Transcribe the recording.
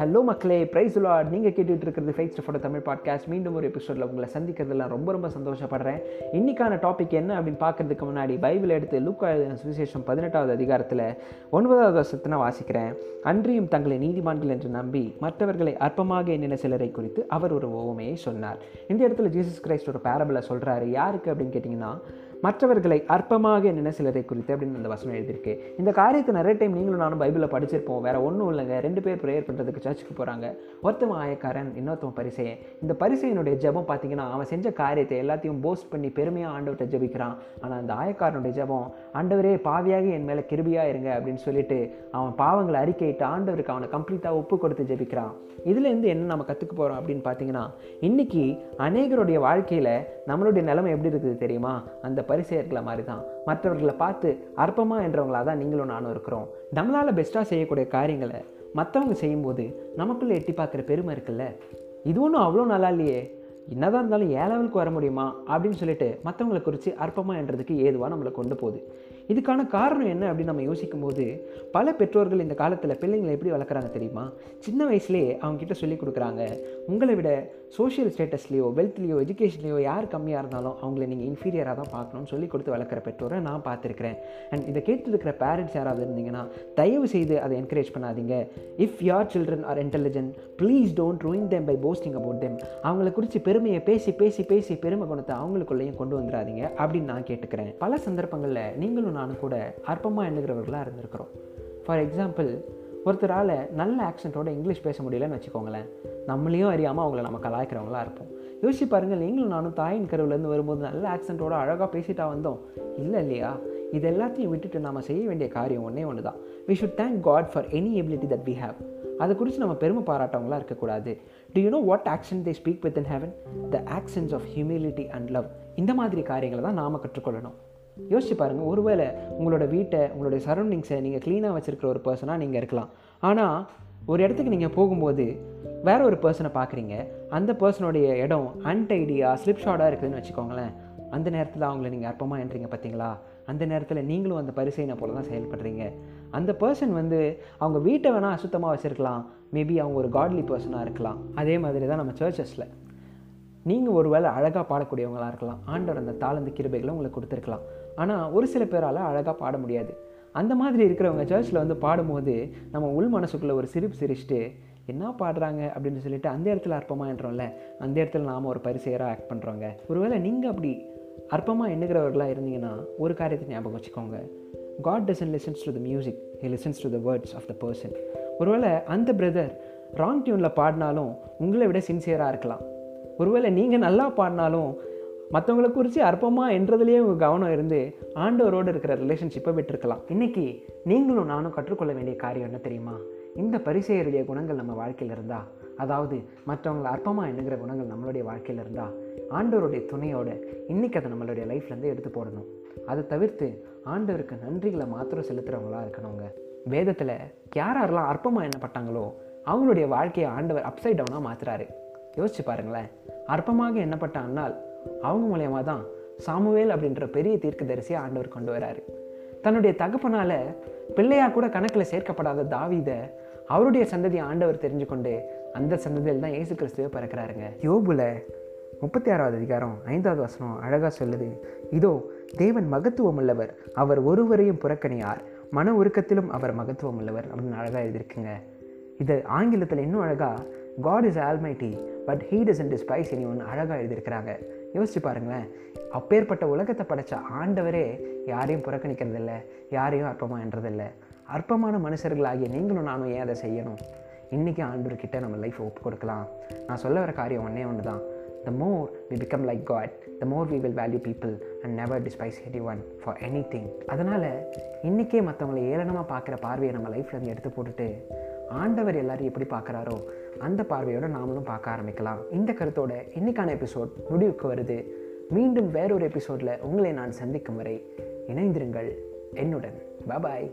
Hello மக்களே price Lord நீங்கள் கேட்டுட்டு இருக்கிறது ஃபேக் ஸ்டஃபோட தமிழ் பாட்காஸ்ட் மீண்டும் ஒரு எபிசோடில் உங்களை சந்திக்கிறதுல ரொம்ப ரொம்ப சந்தோஷப்படுறேன். இன்னைக்கான டாபிக் என்ன அப்படின்னு பார்க்கறதுக்கு முன்னாடி பைபிள் எடுத்து லூக்கா சுவிசேஷம் பதினெட்டாவது அதிகாரத்தில் ஒன்பதாவது வருஷத்தை நான் வாசிக்கிறேன். அன்றியும் தங்களை நீதிமான்கள் என்று நம்பி மற்றவர்களை அற்பமாக எண்ணின சிலரை குறித்து அவர் ஒரு ஓமையை சொன்னார். இந்த இடத்துல ஜீசஸ் கிரைஸ்ட் ஒரு பேரபிளை சொல்கிறாரு யாருக்கு அப்படின்னு கேட்டிங்கன்னா மற்றவர்களை அற்பமாக எண்ணின சிலரை குறித்து அப்படின்னு அந்த வசனம் எழுதியிருக்கு. இந்த காரியத்தை நிறைய டைம் நீங்களும் நானும் பைபிளில் படிச்சிருப்போம். வேறு ஒன்றும் இல்லைங்க. ரெண்டு பேர் ப்ரேயர் பண்ணுறதுக்கு சர்ச்சுக்கு போகிறாங்க ஒருத்தவன் ஆயக்காரன் இன்னொருத்தவன் பரிசையன். இந்த பரிசையனுடைய ஜெபம் பார்த்தீங்கன்னா அவன் செஞ்ச காரியத்தை எல்லாத்தையும் போஸ்ட் பண்ணி பெருமையாக ஆண்டவர்கிட்ட ஜெபிக்கிறான். ஆனால் அந்த ஆயக்காரனுடைய ஜெபம் ஆண்டவரே பாவியாக என் மேலே கிருபியாக இருங்க அப்படின்னு சொல்லிட்டு அவன் பாவங்களை அறிக்கையிட்டு ஆண்டவருக்கு அவனை கம்ப்ளீட்டாக ஒப்பு கொடுத்து ஜெபிக்கிறான். இதுலேருந்து என்ன நம்ம கற்றுக்க போகிறோம் அப்படின்னு பார்த்தீங்கன்னா இன்றைக்கி அநேகருடைய வாழ்க்கையில் நம்மளுடைய நிலைமை எப்படி இருக்குது தெரியுமா? அந்த பரிசெயர்களை மாதிரி தான் மற்றவர்களை பார்த்து அற்பமாக என்றவங்களாக தான் நீங்களும் நானும் இருக்கிறோம். நம்மளால் பெஸ்ட்டாக செய்யக்கூடிய காரியங்களை மற்றவங்க செய்யும்போது நமக்குள்ளே எட்டி பார்க்குற பெருமை இருக்குல்ல? இது ஒன்றும் அவ்வளோ நல்லா இல்லையே. என்னதான் இருந்தாலும் ஏ லெவலுக்கு வர முடியுமா அப்படின்னு சொல்லிட்டு மற்றவங்களை குறித்து அற்பமாக என்றதுக்கு ஏதுவாக நம்மளை கொண்டு போகுது. இதுக்கான காரணம் என்ன அப்படின்னு நம்ம யோசிக்கும் போது பல பெற்றோர்கள் இந்த காலத்தில் பிள்ளைங்களை எப்படி வளர்க்குறாங்க தெரியுமா? சின்ன வயசுலேயே அவங்கக்கிட்ட சொல்லி கொடுக்குறாங்க உங்களை விட சோஷியல் ஸ்டேட்டஸ்லேயோ வெல்த்லேயோ எஜுகேஷன்லேயோ யார் கம்மியாக இருந்தாலும் அவங்கள நீங்கள் இன்ஃபீரியராக தான் பார்க்கணும்னு சொல்லி கொடுத்து வளர்க்குற பெற்றோரை நான் பார்த்துருக்கிறேன். அண்ட் இதை கேட்டுருக்கிற பேரண்ட்ஸ் யாராவது இருந்தீங்கன்னா தயவு செய்து அதை என்கரேஜ் பண்ணாதீங்க. If your children are intelligent please don't ruin them by posting about them அவங்கள குறித்து பெருமையை பேசி பேசி பேசி பெருமை குணத்தை அவங்களுக்குள்ளேயும் கொண்டு வந்துடாதீங்க அப்படின்னு நான் கேட்டுக்கிறேன். பல சந்தர்ப்பங்களில் நீங்களும் நானும் கூட அற்பமாக எண்ணுகிறவர்களாக இருந்திருக்கிறோம். ஃபார் எக்ஸாம்பிள் ஒருத்தரால் நல்ல ஆக்சண்ட்டோட இங்கிலீஷ் பேச முடியலன்னு வச்சுக்கோங்களேன். நம்மளையும் அறியாமல் அவங்கள நம்ம கலாய்க்கிறவங்களா இருப்போம். யோசிச்சு பாருங்கள் நீங்களும் நானும் தாயின் கருவிலேருந்து வரும்போது நல்ல ஆக்சண்ட்டோட அழகாக பேசிட்டா வந்தோம். இல்லை இல்லையா? இது எல்லாத்தையும் விட்டுட்டு நாம் செய்ய வேண்டிய காரியம் ஒன்றே ஒன்று தான் we should thank God for any ability that we have அதை குறித்து நம்ம பெருமை பாராட்டவங்களாக இருக்கக்கூடாது. Do you know what action they speak with in heaven the actions of humility and love இந்த மாதிரி காரியங்களை தான் நாம் கற்றுக்கொள்ளணும். யோசிச்சு பாருங்கள் ஒருவேளை உங்களோட வீட்டை உங்களுடைய சரௌண்டிங்ஸை நீங்கள் க்ளீனாக வச்சுருக்கிற ஒரு பர்சனாக நீங்கள் இருக்கலாம். ஆனால் ஒரு இடத்துக்கு நீங்கள் போகும்போது வேற ஒரு பர்சனை பார்க்குறீங்க. அந்த பர்சனுடைய இடம் அன்டைடியாக ஸ்லிப்ஷாடாக இருக்குதுன்னு வச்சுக்கோங்களேன். அந்த நேரத்தில் அவங்கள நீங்கள் அற்பமாக என்றீங்க பார்த்தீங்களா அந்த நேரத்தில் நீங்களும் அந்த பரிசைனை போல தான் செயல்படுறீங்க. அந்த பர்சன் வந்து அவங்க வீட்டை வேணால் அசுத்தமாக வச்சுருக்கலாம். மேபி அவங்க ஒரு காட்லி பர்சனாக இருக்கலாம். அதே மாதிரி தான் நம்ம சர்ச்சஸில் நீங்கள் ஒரு வேளை அழகாக பாடக்கூடியவங்களாக இருக்கலாம். ஆண்டவர் அந்த தாளந்து கிருபைகளை உங்களுக்கு கொடுத்துருக்கலாம். ஆனால் ஒரு சில பேரால் அழகாக பாட முடியாது. அந்த மாதிரி இருக்கிறவங்க சர்ச்சில் வந்து பாடும்போது நம்ம உள் மனசுக்குள்ளே ஒரு சிரிப்பு சிரிச்சுட்டு என்ன பாடுறாங்க? அப்படின்னு சொல்லிட்டு அந்த இடத்துல அற்பமாக என்றோம்ல. அந்த இடத்துல நாம் ஒரு பரிசெயராக ஆக்ட் பண்ணுறோங்க ஒருவேளை நீங்கள் அப்படி அற்பமாக எண்ணுகிறவர்களாக இருந்தீங்கன்னா ஒரு காரியத்தை ஞாபகம் வச்சுக்கோங்க. God doesn't listens to the music he listens to the words of the person ஒருவேளை அந்த பிரதர் ராங் டியூனில் பாடினாலும் உங்களை விட சின்சியராக இருக்கலாம். ஒருவேளை நீங்கள் நல்லா பாடினாலும் மற்றவங்களை குறித்து அற்பமாக என்றதுலேயே உங்கள் கவனம் இருந்து ஆண்டவரோடு இருக்கிற ரிலேஷன்ஷிப்பை விட்டுருக்கலாம். இன்றைக்கி நீங்களும் நானும் கற்றுக்கொள்ள வேண்டிய காரியம் என்ன தெரியுமா? இந்த பரிசெயருடைய குணங்கள் நம்ம வாழ்க்கையில் இருந்தால் அதாவது மற்றவங்களை அற்பமாக எண்ணுகிற குணங்கள் நம்மளுடைய வாழ்க்கையில் இருந்தால் ஆண்டவருடைய துணையோடு இன்றைக்கி அதை நம்மளுடைய லைஃப்லேருந்து எடுத்து போடணும். அதை தவிர்த்து ஆண்டவருக்கு நன்றிகளை மாத்திரம் செலுத்துகிறவங்களா இருக்கணுங்க. வேதத்தில் யார் யாரெல்லாம் அற்பமாக எண்ணப்பட்டாங்களோ அவங்களுடைய வாழ்க்கையை ஆண்டவர் அப்சைட் டவுனாக மாற்றுறாரு யோசிச்சு பாருங்களேன். அற்பமாக எண்ணப்பட்ட அண்ணால் அவங்க மூலயமா தான் சாமுவேல் அப்படின்ற பெரிய தீர்க்கதரிசியை ஆண்டவர் கொண்டு வராரு. தன்னுடைய தகப்பனால் பிள்ளையாக கூட கணக்கில் சேர்க்கப்படாத தாவிதை அவருடைய சந்ததியை ஆண்டவர் தெரிஞ்சு கொண்டு அந்த சந்ததியில் தான் இயேசு கிறிஸ்துவை பிறக்கிறாருங்க. யோபுல முப்பத்தி ஆறாவது அதிகாரம் ஐந்தாவது வசனம் அழகாக சொல்லுது. இதோ தேவன் மகத்துவம் உள்ளவர் அவர் ஒருவரையும் புறக்கணியார். மன உருக்கத்திலும் அவர் மகத்துவம் உள்ளவர் அப்படின்னு அழகாக எழுதியிருக்குங்க. இது ஆங்கிலத்தில் இன்னும் அழகாக God is almighty but he doesn't despise இனி ஒன்று அழகாக எழுதியிருக்கிறாங்க. யோசிச்சு பாருங்களேன். அப்பேற்பட்ட உலகத்தை படைச்ச ஆண்டவரே யாரையும் புறக்கணிக்கிறதில்ல யாரையும் அற்பமாக என்றதில்ல அற்பமான மனுஷர்களாகிய நீங்களும் நானும் ஏன் அதை செய்யணும்? இன்றைக்கி ஆண்டவர்கிட்ட நம்ம லைஃப் ஒப்பு கொடுக்கலாம். நான் சொல்ல வர காரியம் ஒன்றே ஒன்று தான் the more we become like God the more we will value people and never despise anyone one for anything அதனால் இன்றைக்கே மற்றவங்களை ஏளனமாக பார்க்குற பார்வையை நம்ம லைஃப்லேருந்து எடுத்து போட்டுட்டு ஆண்டவர் எல்லாரும் எப்படி பார்க்குறாரோ அந்த பார்வையோடு நாமளும் பார்க்க ஆரம்பிக்கலாம். இந்த கருத்தோட இன்றைக்கான எபிசோட் முடிவுக்கு வருது. மீண்டும் வேறொரு எபிசோடில் உங்களை நான் சந்திக்கும் வரை இணைந்திருங்கள் என்னுடன். பாய்